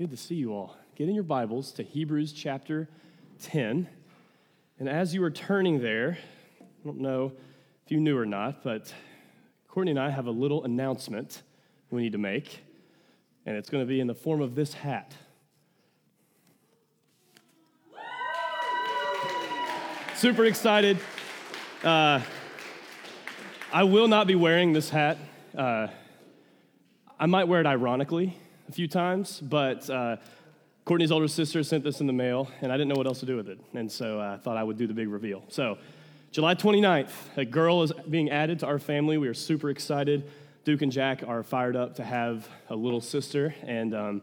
Good to see you all. Get in your Bibles to Hebrews chapter 10. And as you are turning there, I don't know if you knew or not, but Courtney and I have a little announcement we need to make. And it's going to be in the form of this hat. Super excited. Uh, I will not be wearing this hat. Uh, I might wear it ironically a few times, but uh, Courtney's older sister sent this in the mail, and I didn't know what else to do with it. And so uh, I thought I would do the big reveal. So, July 29th, a girl is being added to our family. We are super excited. Duke and Jack are fired up to have a little sister, and um,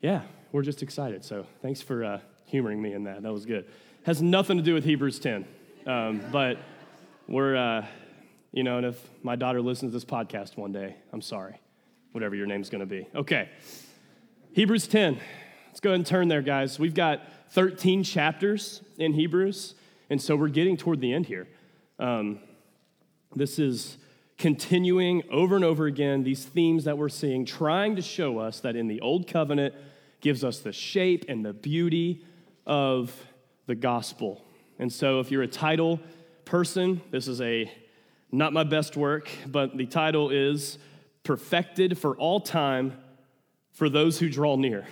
yeah, we're just excited. So, thanks for uh, humoring me in that. That was good. Has nothing to do with Hebrews 10, um, but we're, uh, you know, and if my daughter listens to this podcast one day, I'm sorry whatever your name's going to be. Okay. Hebrews 10. Let's go ahead and turn there, guys. We've got 13 chapters in Hebrews, and so we're getting toward the end here. Um, this is continuing over and over again these themes that we're seeing, trying to show us that in the Old Covenant gives us the shape and the beauty of the gospel. And so, if you're a title person, this is a not my best work, but the title is perfected for all time for those who draw near.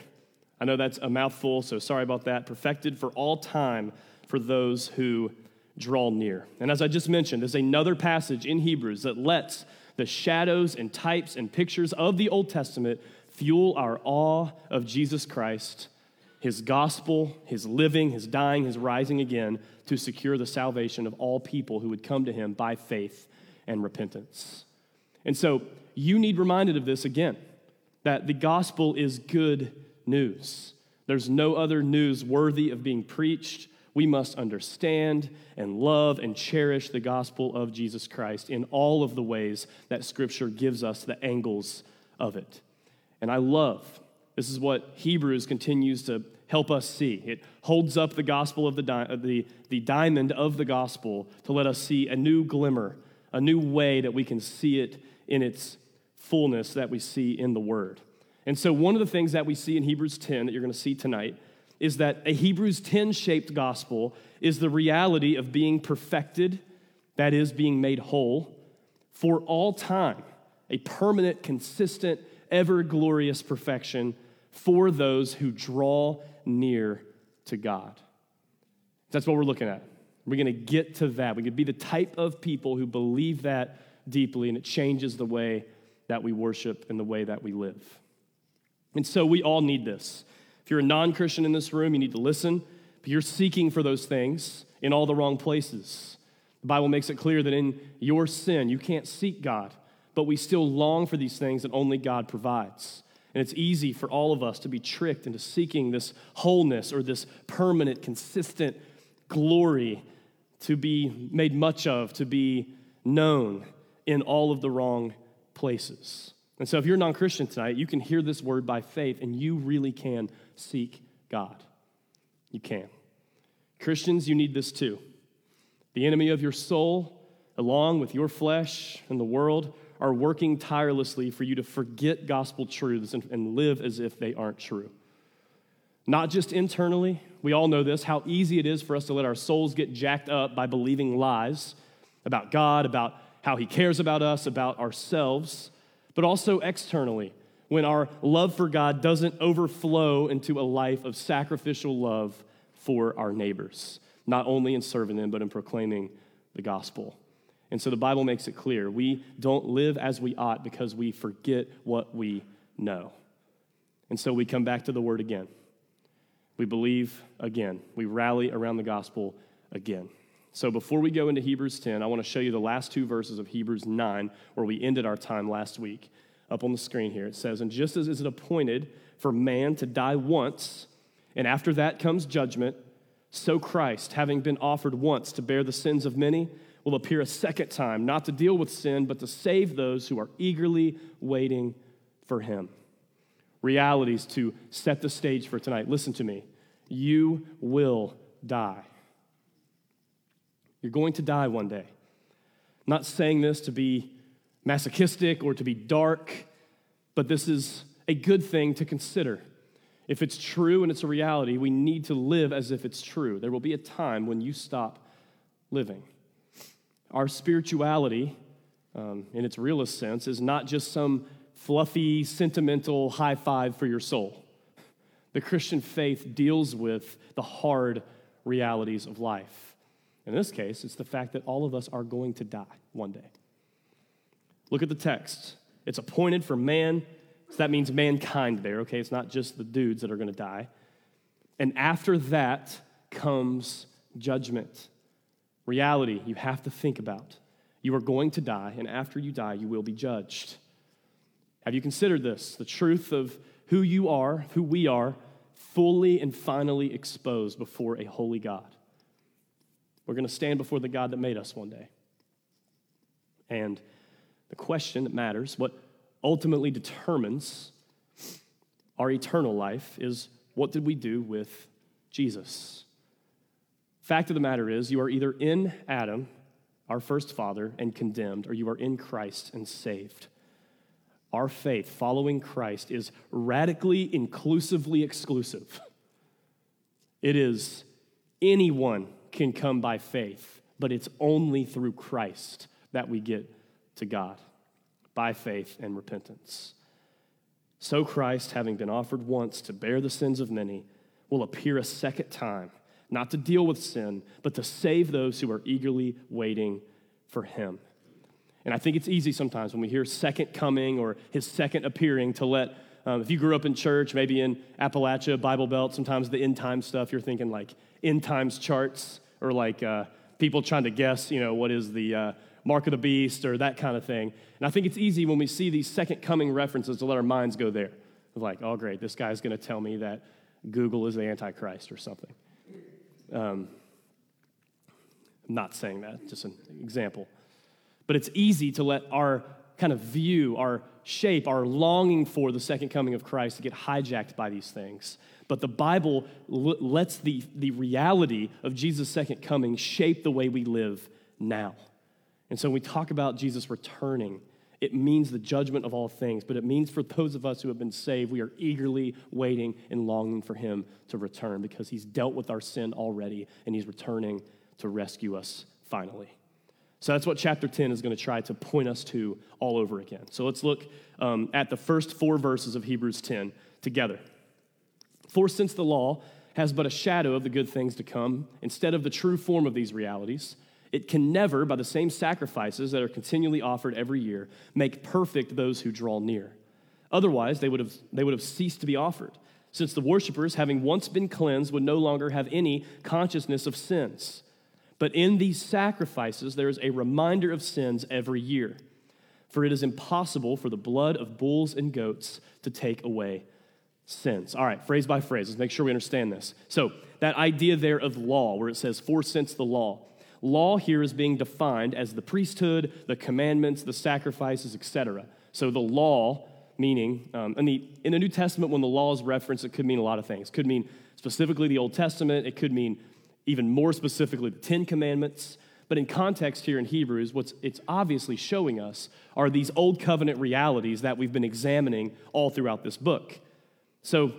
I know that's a mouthful, so sorry about that. Perfected for all time for those who draw near. And as I just mentioned, there's another passage in Hebrews that lets the shadows and types and pictures of the Old Testament fuel our awe of Jesus Christ, his gospel, his living, his dying, his rising again to secure the salvation of all people who would come to him by faith and repentance. And so, you need reminded of this again that the gospel is good news. There's no other news worthy of being preached. We must understand and love and cherish the gospel of Jesus Christ in all of the ways that Scripture gives us the angles of it. And I love, this is what Hebrews continues to help us see. It holds up the gospel of the, di- the, the diamond of the gospel to let us see a new glimmer, a new way that we can see it in its fullness that we see in the Word. And so, one of the things that we see in Hebrews 10 that you're going to see tonight is that a Hebrews 10 shaped gospel is the reality of being perfected, that is, being made whole, for all time, a permanent, consistent, ever glorious perfection for those who draw near to God. That's what we're looking at. We're going to get to that. We could be the type of people who believe that deeply, and it changes the way that we worship and the way that we live. And so we all need this. If you're a non Christian in this room, you need to listen, but you're seeking for those things in all the wrong places. The Bible makes it clear that in your sin, you can't seek God, but we still long for these things that only God provides. And it's easy for all of us to be tricked into seeking this wholeness or this permanent, consistent glory to be made much of, to be known in all of the wrong places. And so, if you're a non Christian tonight, you can hear this word by faith and you really can seek God. You can. Christians, you need this too. The enemy of your soul, along with your flesh and the world, are working tirelessly for you to forget gospel truths and, and live as if they aren't true. Not just internally, we all know this, how easy it is for us to let our souls get jacked up by believing lies about God, about how he cares about us, about ourselves, but also externally, when our love for God doesn't overflow into a life of sacrificial love for our neighbors, not only in serving them, but in proclaiming the gospel. And so the Bible makes it clear we don't live as we ought because we forget what we know. And so we come back to the word again. We believe again. We rally around the gospel again. So before we go into Hebrews 10, I want to show you the last two verses of Hebrews 9, where we ended our time last week. up on the screen here. It says, And just as is it appointed for man to die once, and after that comes judgment, so Christ, having been offered once to bear the sins of many, will appear a second time, not to deal with sin, but to save those who are eagerly waiting for him. Realities to set the stage for tonight. Listen to me. You will die. You're going to die one day. I'm not saying this to be masochistic or to be dark, but this is a good thing to consider. If it's true and it's a reality, we need to live as if it's true. There will be a time when you stop living. Our spirituality, um, in its realest sense, is not just some fluffy, sentimental high five for your soul. The Christian faith deals with the hard realities of life. In this case, it's the fact that all of us are going to die one day. Look at the text. It's appointed for man, so that means mankind there, okay? It's not just the dudes that are going to die. And after that comes judgment. Reality you have to think about. You are going to die, and after you die, you will be judged. Have you considered this? The truth of who you are, who we are, fully and finally exposed before a holy God. We're going to stand before the God that made us one day. And the question that matters, what ultimately determines our eternal life, is what did we do with Jesus? Fact of the matter is, you are either in Adam, our first father, and condemned, or you are in Christ and saved. Our faith, following Christ, is radically, inclusively exclusive. It is anyone can come by faith, but it's only through Christ that we get to God by faith and repentance. So Christ, having been offered once to bear the sins of many, will appear a second time, not to deal with sin, but to save those who are eagerly waiting for him. And I think it's easy sometimes when we hear second coming or his second appearing to let, um, if you grew up in church, maybe in Appalachia, Bible Belt, sometimes the end time stuff, you're thinking like end times charts or like uh, people trying to guess, you know, what is the uh, mark of the beast or that kind of thing. And I think it's easy when we see these second coming references to let our minds go there. Like, oh, great, this guy's going to tell me that Google is the Antichrist or something. Um, I'm not saying that, just an example. But it's easy to let our kind of view, our shape, our longing for the second coming of Christ to get hijacked by these things. But the Bible l- lets the, the reality of Jesus' second coming shape the way we live now. And so when we talk about Jesus returning, it means the judgment of all things, but it means for those of us who have been saved, we are eagerly waiting and longing for him to return because he's dealt with our sin already and he's returning to rescue us finally. So that's what chapter 10 is going to try to point us to all over again. So let's look um, at the first four verses of Hebrews 10 together. For since the law has but a shadow of the good things to come, instead of the true form of these realities, it can never, by the same sacrifices that are continually offered every year, make perfect those who draw near. Otherwise, they would have, they would have ceased to be offered, since the worshippers, having once been cleansed, would no longer have any consciousness of sins. But in these sacrifices, there is a reminder of sins every year. For it is impossible for the blood of bulls and goats to take away sins. All right, phrase by phrase, let's make sure we understand this. So, that idea there of law, where it says, for since the law, law here is being defined as the priesthood, the commandments, the sacrifices, etc. So, the law, meaning, um, in, the, in the New Testament, when the law is referenced, it could mean a lot of things. It could mean specifically the Old Testament, it could mean even more specifically the Ten Commandments. But in context here in Hebrews, what's it's obviously showing us are these old covenant realities that we've been examining all throughout this book. So,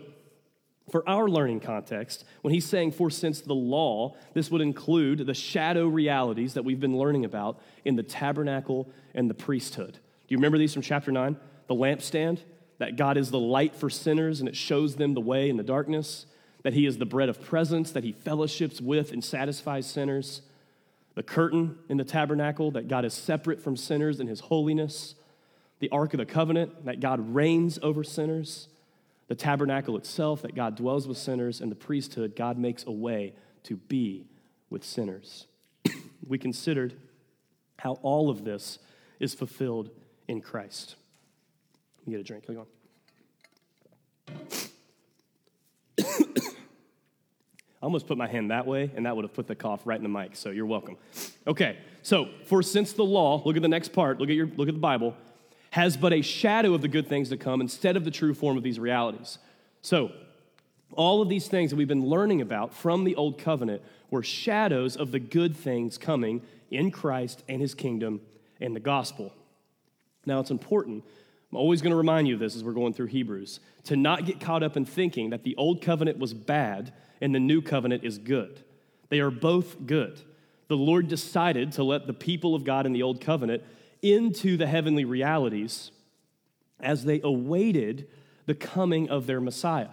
for our learning context, when he's saying, for since the law, this would include the shadow realities that we've been learning about in the tabernacle and the priesthood. Do you remember these from chapter 9? The lampstand, that God is the light for sinners and it shows them the way in the darkness, that he is the bread of presence, that he fellowships with and satisfies sinners. The curtain in the tabernacle, that God is separate from sinners in his holiness. The Ark of the Covenant, that God reigns over sinners the tabernacle itself, that God dwells with sinners, and the priesthood, God makes a way to be with sinners. we considered how all of this is fulfilled in Christ. Let me get a drink. Hang on. Almost put my hand that way, and that would have put the cough right in the mic, so you're welcome. Okay, so for since the law, look at the next part, look at your look at the Bible, has but a shadow of the good things to come instead of the true form of these realities. So all of these things that we've been learning about from the old covenant were shadows of the good things coming in Christ and his kingdom and the gospel. Now it's important I'm always going to remind you of this as we're going through Hebrews to not get caught up in thinking that the old covenant was bad and the new covenant is good. They are both good. The Lord decided to let the people of God in the old covenant into the heavenly realities as they awaited the coming of their Messiah.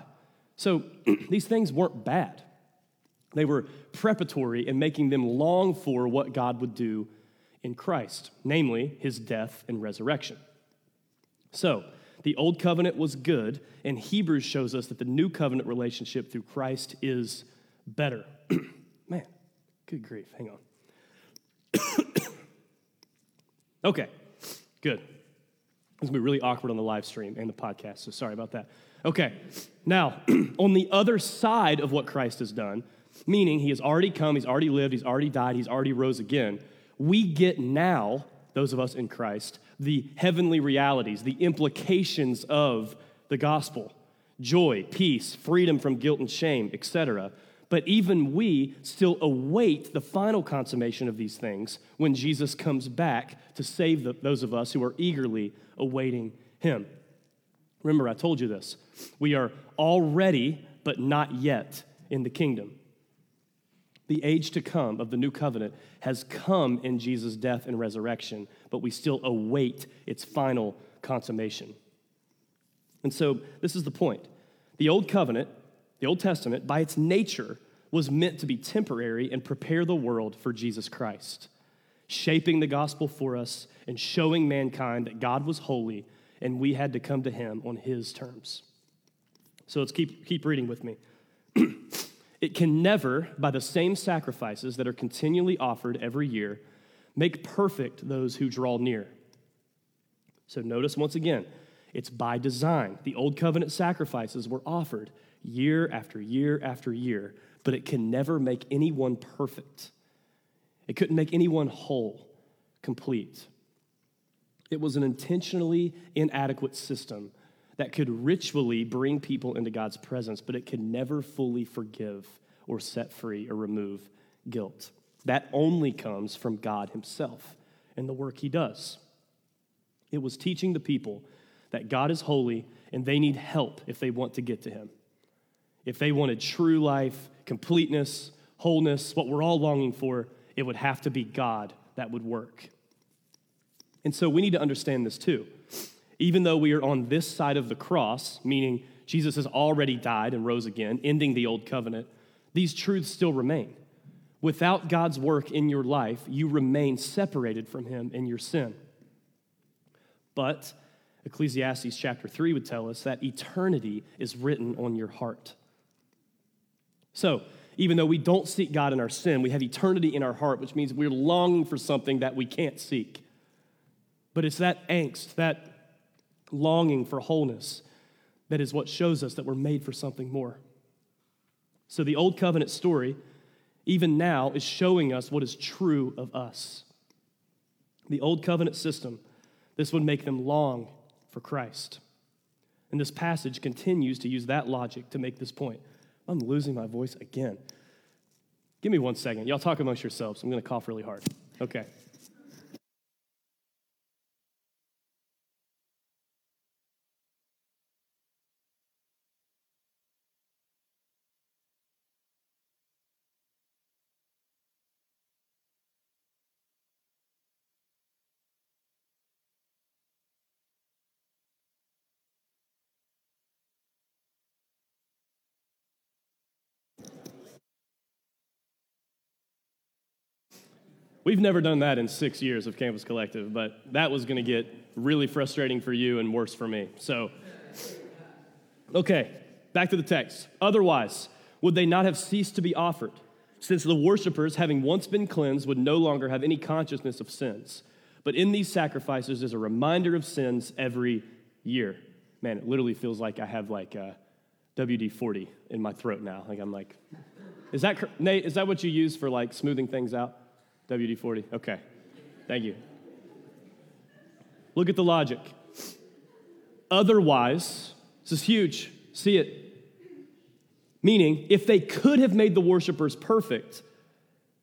So these things weren't bad. They were preparatory in making them long for what God would do in Christ, namely his death and resurrection. So, the old covenant was good, and Hebrews shows us that the new covenant relationship through Christ is better. Man, good grief, hang on. okay, good. It's gonna be really awkward on the live stream and the podcast, so sorry about that. Okay, now, on the other side of what Christ has done, meaning he has already come, he's already lived, he's already died, he's already rose again, we get now, those of us in Christ, the heavenly realities, the implications of the gospel joy, peace, freedom from guilt and shame, etc. But even we still await the final consummation of these things when Jesus comes back to save the, those of us who are eagerly awaiting him. Remember, I told you this. We are already, but not yet, in the kingdom. The age to come of the new covenant has come in Jesus' death and resurrection, but we still await its final consummation. And so, this is the point. The Old Covenant, the Old Testament, by its nature, was meant to be temporary and prepare the world for Jesus Christ, shaping the gospel for us and showing mankind that God was holy and we had to come to him on his terms. So let's keep, keep reading with me. It can never, by the same sacrifices that are continually offered every year, make perfect those who draw near. So notice once again, it's by design. The old covenant sacrifices were offered year after year after year, but it can never make anyone perfect. It couldn't make anyone whole, complete. It was an intentionally inadequate system that could ritually bring people into God's presence, but it could never fully forgive or set free or remove guilt. That only comes from God Himself and the work He does. It was teaching the people that God is holy and they need help if they want to get to Him. If they wanted true life, completeness, wholeness, what we're all longing for, it would have to be God that would work. And so we need to understand this too even though we are on this side of the cross, meaning Jesus has already died and rose again, ending the old covenant, these truths still remain. Without God's work in your life, you remain separated from Him in your sin. But Ecclesiastes chapter 3 would tell us that eternity is written on your heart. So, even though we don't seek God in our sin, we have eternity in our heart, which means we're longing for something that we can't seek. But it's that angst, that longing for wholeness that is what shows us that we're made for something more. So the old covenant story, even now, is showing us what is true of us. The old covenant system, this would make them long for Christ. And this passage continues to use that logic to make this point. I'm losing my voice again. Give me one second. Y'all talk amongst yourselves. I'm going to cough really hard. Okay. We've never done that in six years of Campus Collective, but that was going to get really frustrating for you and worse for me. So, okay, back to the text. Otherwise, would they not have ceased to be offered, since the worshippers, having once been cleansed, would no longer have any consciousness of sins? But in these sacrifices is a reminder of sins every year. Man, it literally feels like I have like uh, a WD 40 in my throat now. Like I'm like, is that, Nate, is that what you use for like smoothing things out? WD 40? Okay. Thank you. Look at the logic. Otherwise, this is huge. See it. Meaning, if they could have made the worshipers perfect,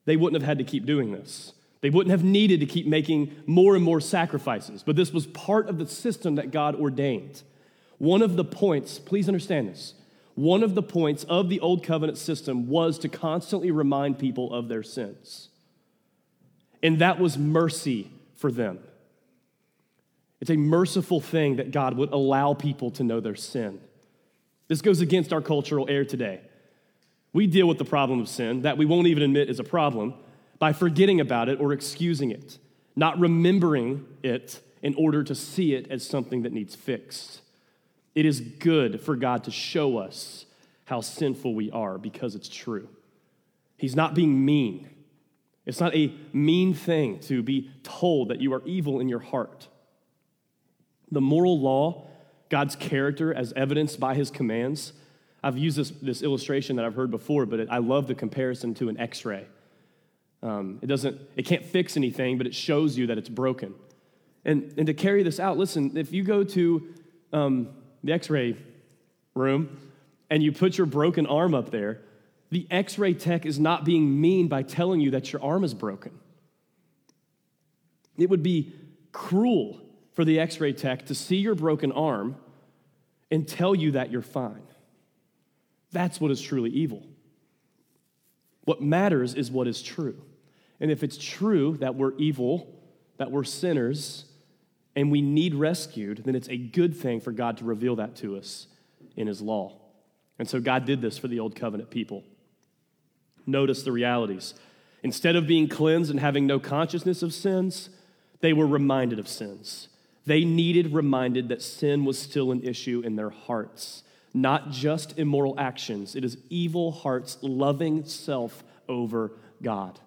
they wouldn't have had to keep doing this. They wouldn't have needed to keep making more and more sacrifices. But this was part of the system that God ordained. One of the points, please understand this, one of the points of the Old Covenant system was to constantly remind people of their sins. And that was mercy for them. It's a merciful thing that God would allow people to know their sin. This goes against our cultural air today. We deal with the problem of sin that we won't even admit is a problem by forgetting about it or excusing it, not remembering it in order to see it as something that needs fixed. It is good for God to show us how sinful we are because it's true. He's not being mean. It's not a mean thing to be told that you are evil in your heart. The moral law, God's character as evidenced by his commands, I've used this, this illustration that I've heard before, but it, I love the comparison to an x ray. Um, it doesn't, it can't fix anything, but it shows you that it's broken. And, and to carry this out, listen, if you go to um, the x ray room and you put your broken arm up there, the x ray tech is not being mean by telling you that your arm is broken. It would be cruel for the x ray tech to see your broken arm and tell you that you're fine. That's what is truly evil. What matters is what is true. And if it's true that we're evil, that we're sinners, and we need rescued, then it's a good thing for God to reveal that to us in His law. And so God did this for the Old Covenant people. Notice the realities. Instead of being cleansed and having no consciousness of sins, they were reminded of sins. They needed reminded that sin was still an issue in their hearts, not just immoral actions. It is evil hearts loving self over God.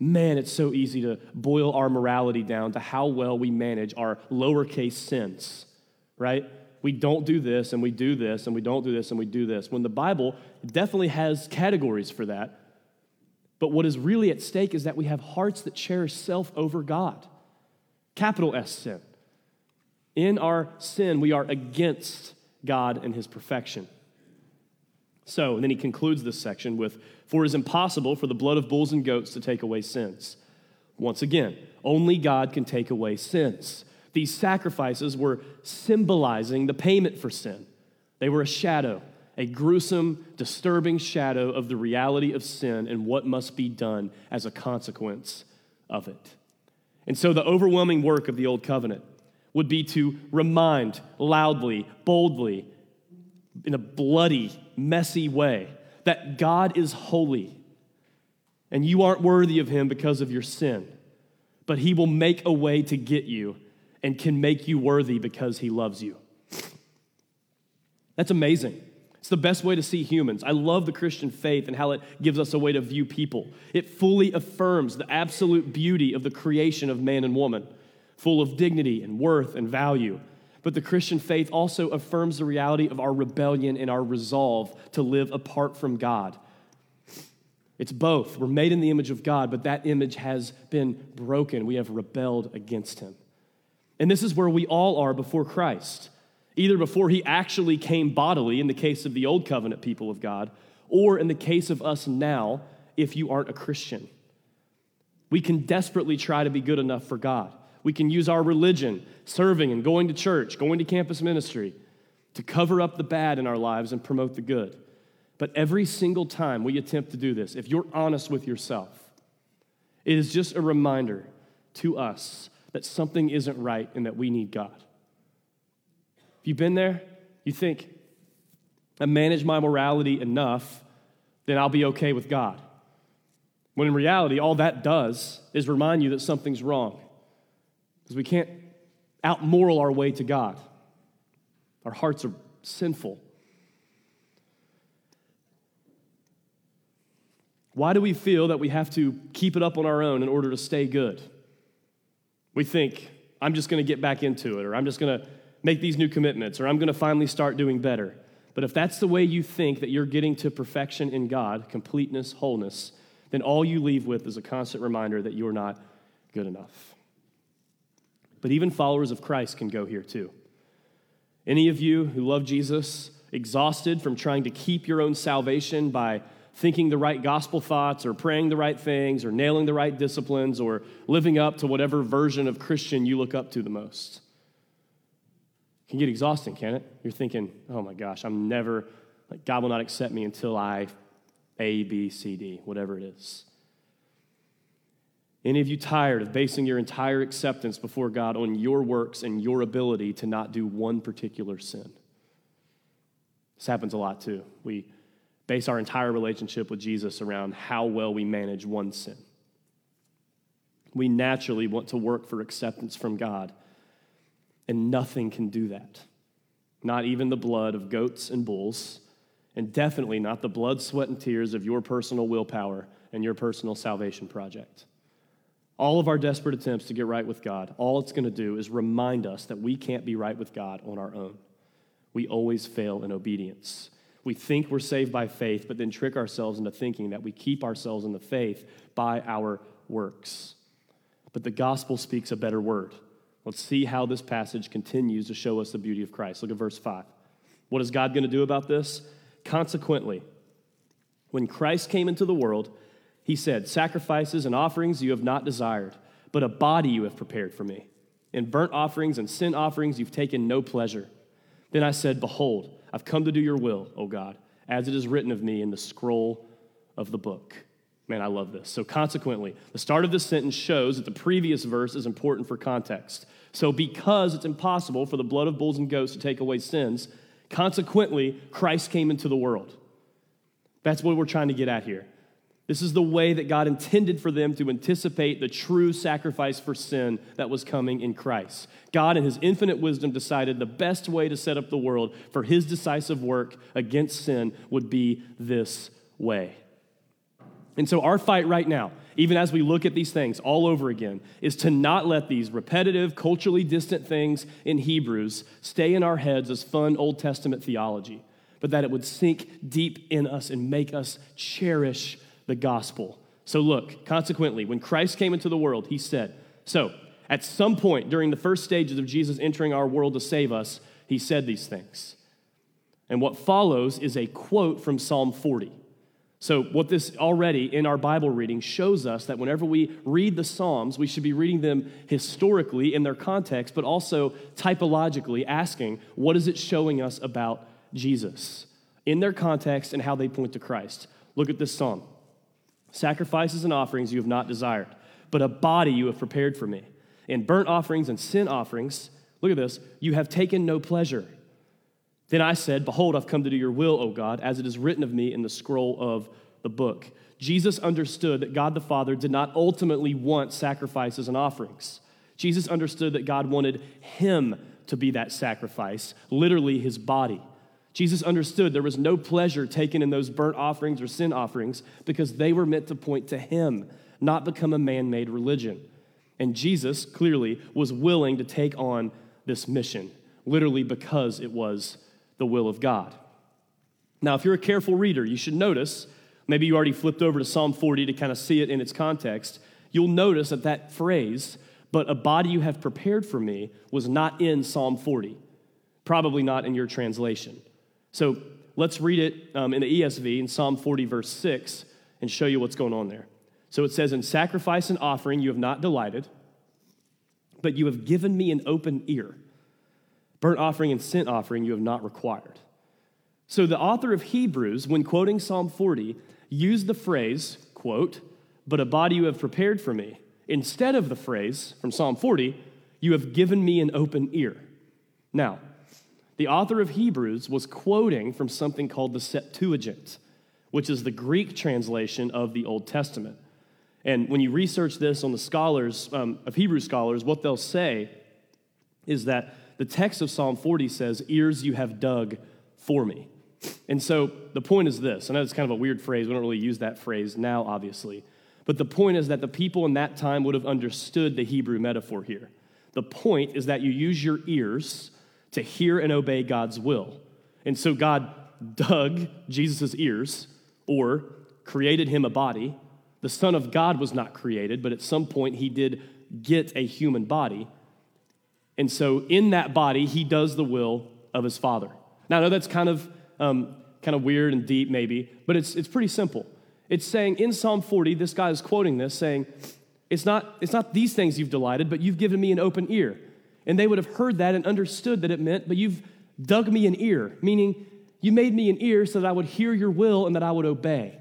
Man, it's so easy to boil our morality down to how well we manage our lowercase sins, right? We don't do this and we do this and we don't do this and we do this. When the Bible definitely has categories for that. But what is really at stake is that we have hearts that cherish self over God. Capital S sin. In our sin, we are against God and his perfection. So, and then he concludes this section with For it is impossible for the blood of bulls and goats to take away sins. Once again, only God can take away sins. These sacrifices were symbolizing the payment for sin, they were a shadow, a gruesome, disturbing shadow of the reality of sin and what must be done as a consequence of it. And so, the overwhelming work of the Old Covenant would be to remind loudly, boldly, in a bloody, messy way that God is holy and you aren't worthy of Him because of your sin, but He will make a way to get you and can make you worthy because He loves you. That's amazing. It's the best way to see humans. I love the Christian faith and how it gives us a way to view people. It fully affirms the absolute beauty of the creation of man and woman, full of dignity and worth and value. But the Christian faith also affirms the reality of our rebellion and our resolve to live apart from God. It's both. We're made in the image of God, but that image has been broken. We have rebelled against Him. And this is where we all are before Christ, either before He actually came bodily, in the case of the Old Covenant people of God, or in the case of us now, if you aren't a Christian. We can desperately try to be good enough for God. We can use our religion, serving and going to church, going to campus ministry, to cover up the bad in our lives and promote the good. But every single time we attempt to do this, if you're honest with yourself, it is just a reminder to us that something isn't right and that we need God. If you've been there, you think, I manage my morality enough, then I'll be okay with God. When in reality, all that does is remind you that something's wrong. Because we can't outmoral our way to God. Our hearts are sinful. Why do we feel that we have to keep it up on our own in order to stay good? We think, I'm just going to get back into it, or I'm just going to make these new commitments, or I'm going to finally start doing better. But if that's the way you think that you're getting to perfection in God, completeness, wholeness, then all you leave with is a constant reminder that you're not good enough. But even followers of Christ can go here too. Any of you who love Jesus, exhausted from trying to keep your own salvation by thinking the right gospel thoughts or praying the right things or nailing the right disciplines or living up to whatever version of Christian you look up to the most. It can get exhausting, can it? You're thinking, oh my gosh, I'm never, like, God will not accept me until I A, B, C, D, whatever it is. Any of you tired of basing your entire acceptance before God on your works and your ability to not do one particular sin? This happens a lot too. We base our entire relationship with Jesus around how well we manage one sin. We naturally want to work for acceptance from God, and nothing can do that. Not even the blood of goats and bulls, and definitely not the blood, sweat, and tears of your personal willpower and your personal salvation project. All of our desperate attempts to get right with God, all it's going to do is remind us that we can't be right with God on our own. We always fail in obedience. We think we're saved by faith, but then trick ourselves into thinking that we keep ourselves in the faith by our works. But the gospel speaks a better word. Let's see how this passage continues to show us the beauty of Christ. Look at verse 5. What is God going to do about this? Consequently, when Christ came into the world, he said, Sacrifices and offerings you have not desired, but a body you have prepared for me. In burnt offerings and sin offerings you've taken no pleasure. Then I said, Behold, I've come to do your will, O God, as it is written of me in the scroll of the book. Man, I love this. So, consequently, the start of this sentence shows that the previous verse is important for context. So, because it's impossible for the blood of bulls and goats to take away sins, consequently, Christ came into the world. That's what we're trying to get at here. This is the way that God intended for them to anticipate the true sacrifice for sin that was coming in Christ. God, in His infinite wisdom, decided the best way to set up the world for His decisive work against sin would be this way. And so, our fight right now, even as we look at these things all over again, is to not let these repetitive, culturally distant things in Hebrews stay in our heads as fun Old Testament theology, but that it would sink deep in us and make us cherish the gospel. So, look, consequently, when Christ came into the world, he said, So, at some point during the first stages of Jesus entering our world to save us, he said these things. And what follows is a quote from Psalm 40. So, what this already in our Bible reading shows us that whenever we read the Psalms, we should be reading them historically in their context, but also typologically asking, what is it showing us about Jesus in their context and how they point to Christ? Look at this psalm. Sacrifices and offerings you have not desired, but a body you have prepared for me. In burnt offerings and sin offerings, look at this, you have taken no pleasure. Then I said, Behold, I've come to do your will, O God, as it is written of me in the scroll of the book. Jesus understood that God the Father did not ultimately want sacrifices and offerings. Jesus understood that God wanted him to be that sacrifice, literally his body. Jesus understood there was no pleasure taken in those burnt offerings or sin offerings because they were meant to point to Him, not become a man made religion. And Jesus clearly was willing to take on this mission, literally because it was the will of God. Now, if you're a careful reader, you should notice, maybe you already flipped over to Psalm 40 to kind of see it in its context. You'll notice that that phrase, but a body you have prepared for me, was not in Psalm 40, probably not in your translation. So let's read it um, in the ESV in Psalm 40, verse 6, and show you what's going on there. So it says, In sacrifice and offering you have not delighted, but you have given me an open ear. Burnt offering and sin offering you have not required. So the author of Hebrews, when quoting Psalm 40, used the phrase, quote, but a body you have prepared for me, instead of the phrase from Psalm 40, you have given me an open ear. Now, the author of Hebrews was quoting from something called the Septuagint, which is the Greek translation of the Old Testament. And when you research this on the scholars um, of Hebrew scholars, what they'll say is that the text of Psalm 40 says, Ears you have dug for me. And so the point is this I know it's kind of a weird phrase. We don't really use that phrase now, obviously. But the point is that the people in that time would have understood the Hebrew metaphor here. The point is that you use your ears to hear and obey God's will. And so God dug Jesus' ears or created him a body. The Son of God was not created, but at some point he did get a human body. And so in that body, he does the will of his Father. Now, I know that's kind of, um, kind of weird and deep, maybe, but it's, it's pretty simple. It's saying in Psalm 40, this guy is quoting this, saying, it's not, it's not these things you've delighted, but you've given me an open ear. And they would have heard that and understood that it meant, but you've dug me an ear, meaning you made me an ear so that I would hear your will and that I would obey.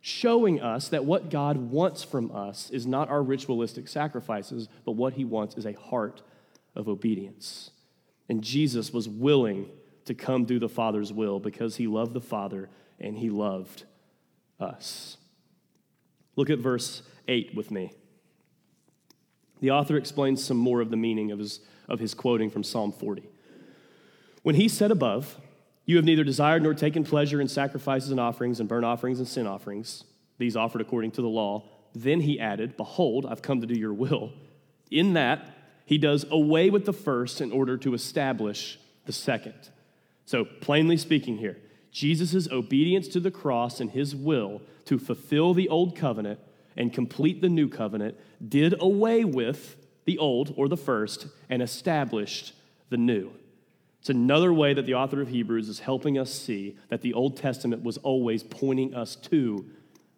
Showing us that what God wants from us is not our ritualistic sacrifices, but what he wants is a heart of obedience. And Jesus was willing to come do the Father's will because he loved the Father and he loved us. Look at verse 8 with me. The author explains some more of the meaning of his, of his quoting from Psalm 40. When he said above, You have neither desired nor taken pleasure in sacrifices and offerings and burnt offerings and sin offerings, these offered according to the law, then he added, Behold, I've come to do your will. In that, he does away with the first in order to establish the second. So, plainly speaking, here, Jesus' obedience to the cross and his will to fulfill the old covenant and complete the new covenant did away with the old or the first and established the new. It's another way that the author of Hebrews is helping us see that the Old Testament was always pointing us to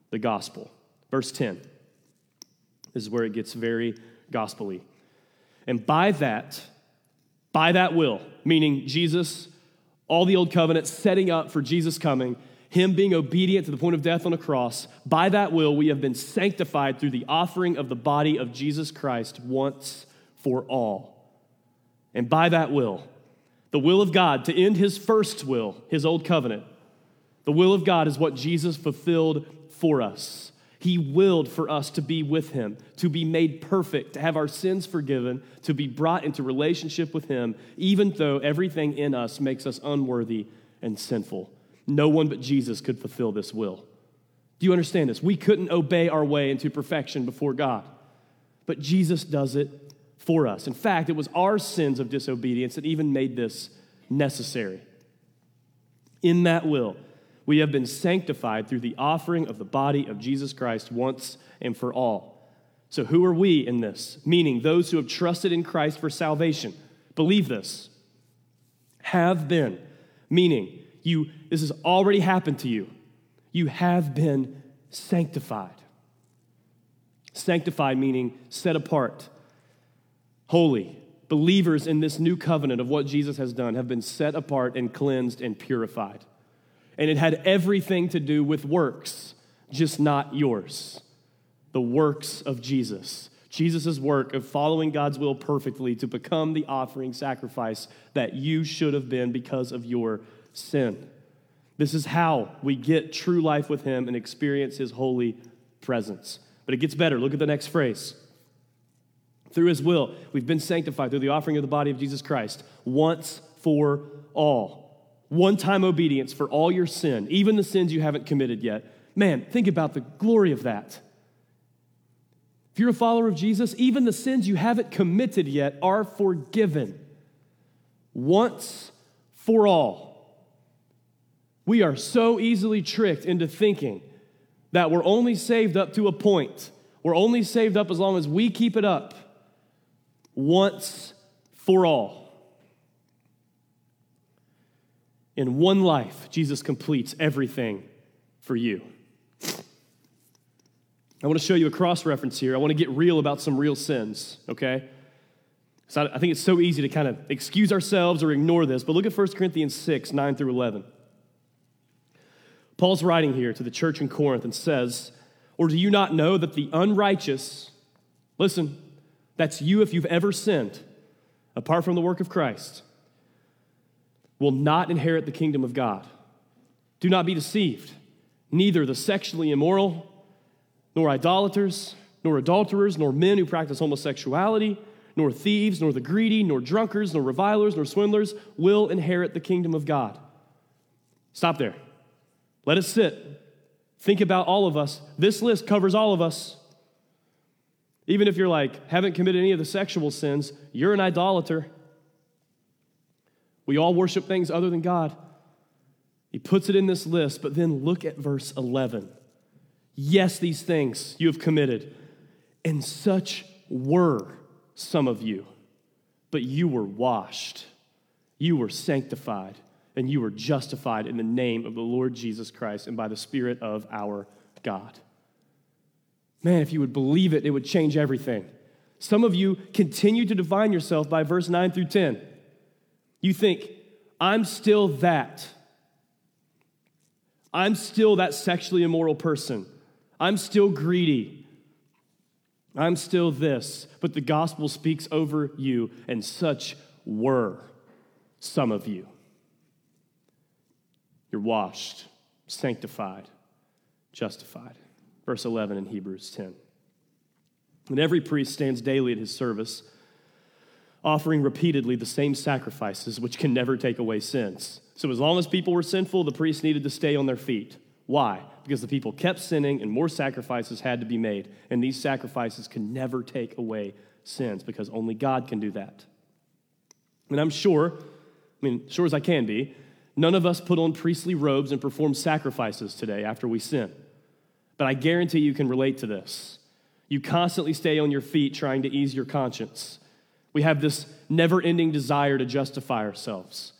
the gospel. Verse 10. This is where it gets very gospelly. And by that, by that will, meaning Jesus, all the old covenant setting up for Jesus coming, him being obedient to the point of death on a cross, by that will, we have been sanctified through the offering of the body of Jesus Christ once for all. And by that will, the will of God to end his first will, his old covenant, the will of God is what Jesus fulfilled for us. He willed for us to be with him, to be made perfect, to have our sins forgiven, to be brought into relationship with him, even though everything in us makes us unworthy and sinful. No one but Jesus could fulfill this will. Do you understand this? We couldn't obey our way into perfection before God, but Jesus does it for us. In fact, it was our sins of disobedience that even made this necessary. In that will, we have been sanctified through the offering of the body of Jesus Christ once and for all. So, who are we in this? Meaning, those who have trusted in Christ for salvation. Believe this. Have been. Meaning, you, this has already happened to you. You have been sanctified. Sanctified meaning set apart, holy. Believers in this new covenant of what Jesus has done have been set apart and cleansed and purified. And it had everything to do with works, just not yours. The works of Jesus. Jesus' work of following God's will perfectly to become the offering sacrifice that you should have been because of your sin. This is how we get true life with Him and experience His holy presence. But it gets better. Look at the next phrase. Through His will, we've been sanctified through the offering of the body of Jesus Christ once for all. One time obedience for all your sin, even the sins you haven't committed yet. Man, think about the glory of that. If you're a follower of Jesus, even the sins you haven't committed yet are forgiven once for all. We are so easily tricked into thinking that we're only saved up to a point. We're only saved up as long as we keep it up once for all. In one life, Jesus completes everything for you. I want to show you a cross reference here. I want to get real about some real sins, okay? So I think it's so easy to kind of excuse ourselves or ignore this, but look at 1 Corinthians 6 9 through 11. Paul's writing here to the church in Corinth and says, Or do you not know that the unrighteous, listen, that's you if you've ever sinned, apart from the work of Christ, will not inherit the kingdom of God? Do not be deceived. Neither the sexually immoral, nor idolaters, nor adulterers, nor men who practice homosexuality, nor thieves, nor the greedy, nor drunkards, nor revilers, nor swindlers will inherit the kingdom of God. Stop there. Let it sit. Think about all of us. This list covers all of us. Even if you're like, haven't committed any of the sexual sins, you're an idolater. We all worship things other than God. He puts it in this list, but then look at verse 11. Yes, these things you have committed, and such were some of you, but you were washed, you were sanctified, and you were justified in the name of the Lord Jesus Christ and by the Spirit of our God. Man, if you would believe it, it would change everything. Some of you continue to define yourself by verse 9 through 10. You think, I'm still that. I'm still that sexually immoral person. I'm still greedy. I'm still this. But the gospel speaks over you, and such were some of you. You're washed, sanctified, justified. Verse 11 in Hebrews 10. And every priest stands daily at his service, offering repeatedly the same sacrifices, which can never take away sins. So, as long as people were sinful, the priests needed to stay on their feet. Why? Because the people kept sinning and more sacrifices had to be made. And these sacrifices can never take away sins because only God can do that. And I'm sure, I mean, sure as I can be, none of us put on priestly robes and perform sacrifices today after we sin. But I guarantee you can relate to this. You constantly stay on your feet trying to ease your conscience. We have this never ending desire to justify ourselves.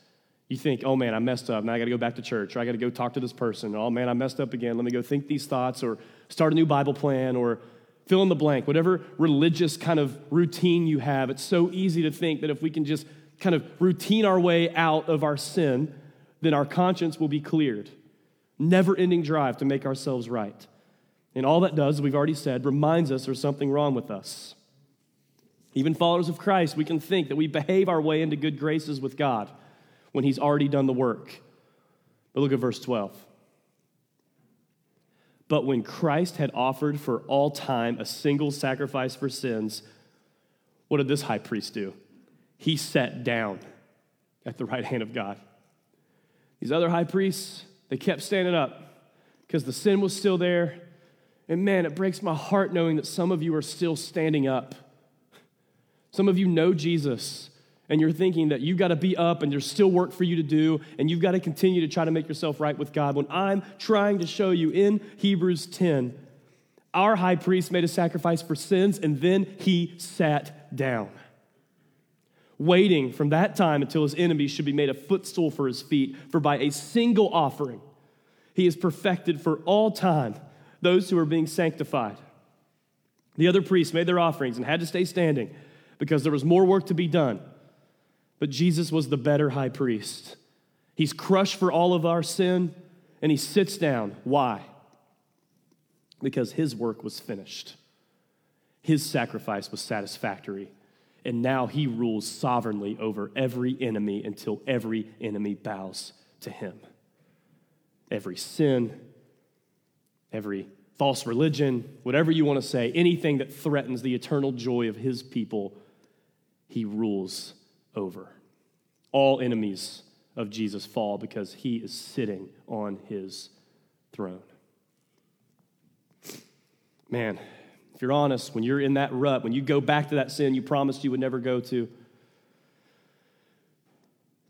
You think, oh man, I messed up. Now I got to go back to church, or I got to go talk to this person. Oh man, I messed up again. Let me go think these thoughts, or start a new Bible plan, or fill in the blank. Whatever religious kind of routine you have, it's so easy to think that if we can just kind of routine our way out of our sin, then our conscience will be cleared. Never ending drive to make ourselves right. And all that does, we've already said, reminds us there's something wrong with us. Even followers of Christ, we can think that we behave our way into good graces with God when he's already done the work. But look at verse 12. But when Christ had offered for all time a single sacrifice for sins, what did this high priest do? He sat down at the right hand of God. These other high priests, they kept standing up because the sin was still there. And man, it breaks my heart knowing that some of you are still standing up. Some of you know Jesus, and you're thinking that you've got to be up and there's still work for you to do and you've got to continue to try to make yourself right with God, when I'm trying to show you in Hebrews 10, our high priest made a sacrifice for sins and then he sat down, waiting from that time until his enemies should be made a footstool for his feet. For by a single offering, he is perfected for all time those who are being sanctified. The other priests made their offerings and had to stay standing because there was more work to be done. But Jesus was the better high priest. He's crushed for all of our sin and he sits down. Why? Because his work was finished, his sacrifice was satisfactory. And now he rules sovereignly over every enemy until every enemy bows to him. Every sin, every false religion, whatever you want to say, anything that threatens the eternal joy of his people, he rules over. All enemies of Jesus fall because he is sitting on his throne. Man, you're honest, when you're in that rut, when you go back to that sin you promised you would never go to,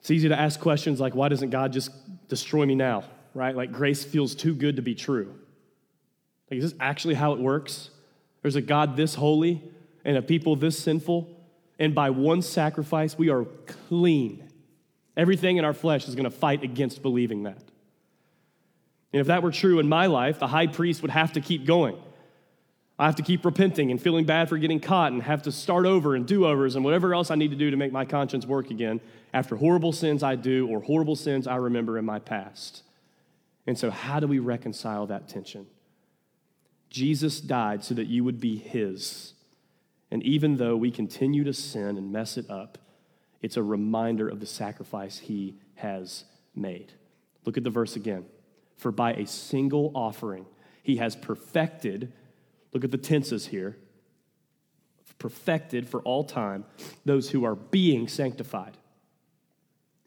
it's easy to ask questions like, why doesn't God just destroy me now? Right? Like grace feels too good to be true. Like, is this actually how it works? There's a God this holy and a people this sinful and by one sacrifice, we are clean. Everything in our flesh is going to fight against believing that. And if that were true in my life, the high priest would have to keep going. I have to keep repenting and feeling bad for getting caught and have to start over and do overs and whatever else I need to do to make my conscience work again after horrible sins I do or horrible sins I remember in my past. And so, how do we reconcile that tension? Jesus died so that you would be his. And even though we continue to sin and mess it up, it's a reminder of the sacrifice he has made. Look at the verse again. For by a single offering, he has perfected, look at the tenses here, perfected for all time those who are being sanctified.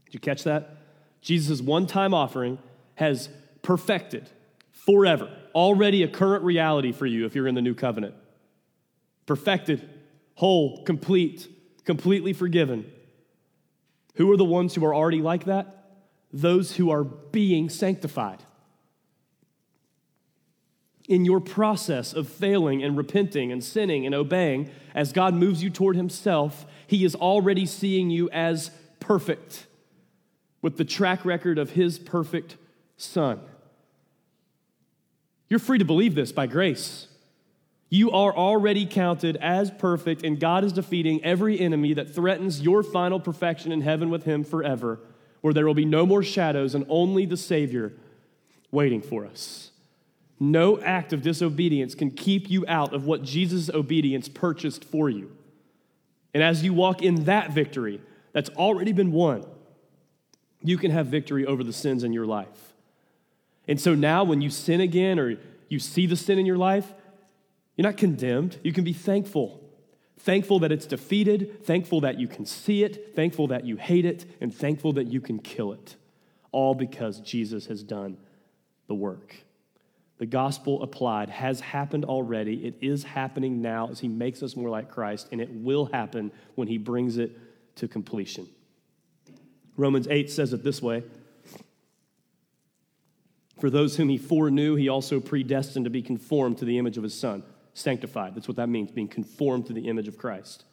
Did you catch that? Jesus' one time offering has perfected forever, already a current reality for you if you're in the new covenant. Perfected whole, complete, completely forgiven. Who are the ones who are already like that? Those who are being sanctified. In your process of failing and repenting and sinning and obeying, as God moves you toward Himself, He is already seeing you as perfect with the track record of His perfect Son. You're free to believe this by grace. You are already counted as perfect, and God is defeating every enemy that threatens your final perfection in heaven with Him forever, where there will be no more shadows and only the Savior waiting for us. No act of disobedience can keep you out of what Jesus' obedience purchased for you. And as you walk in that victory that's already been won, you can have victory over the sins in your life. And so now, when you sin again or you see the sin in your life, you're not condemned. You can be thankful. Thankful that it's defeated, thankful that you can see it, thankful that you hate it, and thankful that you can kill it. All because Jesus has done the work. The gospel applied has happened already. It is happening now as he makes us more like Christ, and it will happen when he brings it to completion. Romans 8 says it this way For those whom he foreknew, he also predestined to be conformed to the image of his son, sanctified. That's what that means, being conformed to the image of Christ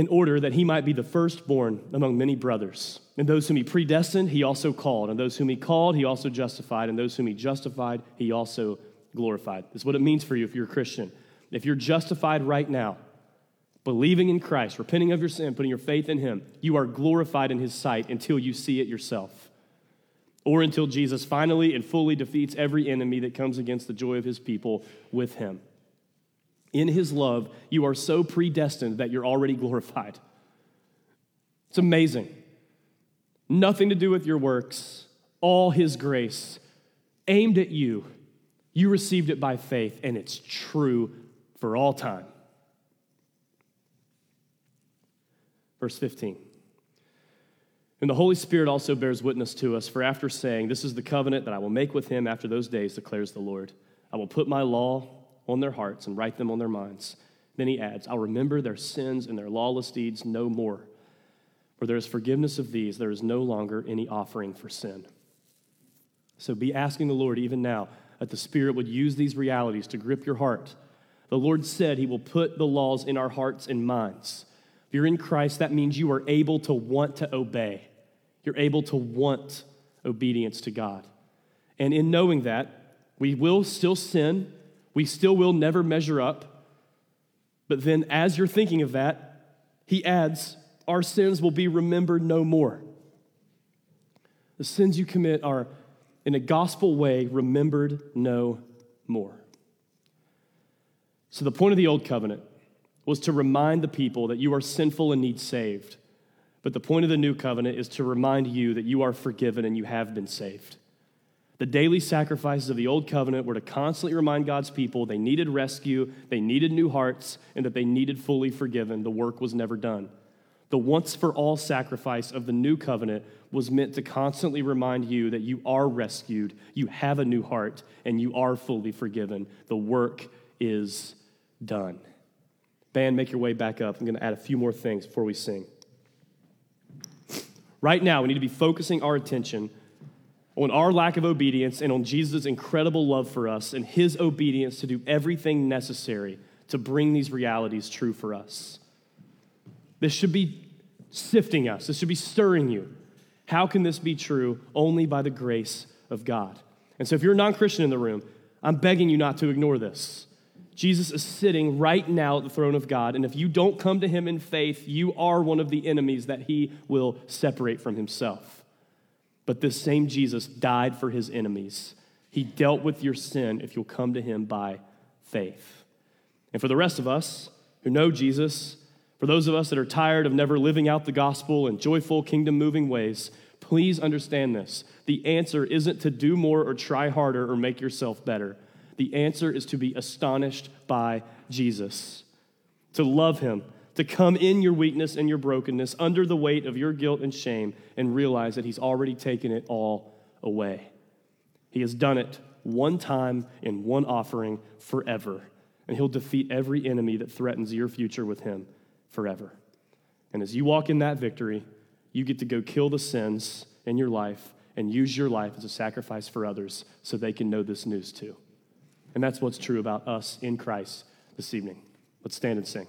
in order that he might be the firstborn among many brothers. And those whom he predestined, he also called. And those whom he called, he also justified. And those whom he justified, he also glorified. That's what it means for you if you're a Christian. If you're justified right now, believing in Christ, repenting of your sin, putting your faith in him, you are glorified in his sight until you see it yourself. Or until Jesus finally and fully defeats every enemy that comes against the joy of his people with him. In his love, you are so predestined that you're already glorified. It's amazing. Nothing to do with your works, all his grace aimed at you. You received it by faith, and it's true for all time. Verse 15. And the Holy Spirit also bears witness to us, for after saying, This is the covenant that I will make with him after those days, declares the Lord. I will put my law on their hearts and write them on their minds. Then he adds, I'll remember their sins and their lawless deeds no more. For there is forgiveness of these, there is no longer any offering for sin. So be asking the Lord even now that the Spirit would use these realities to grip your heart. The Lord said he will put the laws in our hearts and minds. If you're in Christ, that means you are able to want to obey. You're able to want obedience to God. And in knowing that, we will still sin, we still will never measure up. But then, as you're thinking of that, he adds, Our sins will be remembered no more. The sins you commit are, in a gospel way, remembered no more. So, the point of the old covenant was to remind the people that you are sinful and need saved. But the point of the new covenant is to remind you that you are forgiven and you have been saved. The daily sacrifices of the old covenant were to constantly remind God's people they needed rescue, they needed new hearts, and that they needed fully forgiven. The work was never done. The once for all sacrifice of the new covenant was meant to constantly remind you that you are rescued, you have a new heart, and you are fully forgiven. The work is done. Band, make your way back up. I'm going to add a few more things before we sing. Right now, we need to be focusing our attention on our lack of obedience and on Jesus' incredible love for us and his obedience to do everything necessary to bring these realities true for us. This should be sifting us, this should be stirring you. How can this be true? Only by the grace of God. And so, if you're a non Christian in the room, I'm begging you not to ignore this. Jesus is sitting right now at the throne of God, and if you don't come to him in faith, you are one of the enemies that he will separate from himself. But this same Jesus died for his enemies. He dealt with your sin if you'll come to him by faith. And for the rest of us who know Jesus, for those of us that are tired of never living out the gospel in joyful, kingdom moving ways, please understand this. The answer isn't to do more or try harder or make yourself better. The answer is to be astonished by Jesus, to love him to come in your weakness and your brokenness under the weight of your guilt and shame and realize that He's already taken it all away. He has done it one time in one offering forever, and He'll defeat every enemy that threatens your future with Him forever. And as you walk in that victory, You get to go kill the sins in your life and use your life as a sacrifice for others so they can know this news too. And that's what's true about us in Christ this evening. Let's stand and sing.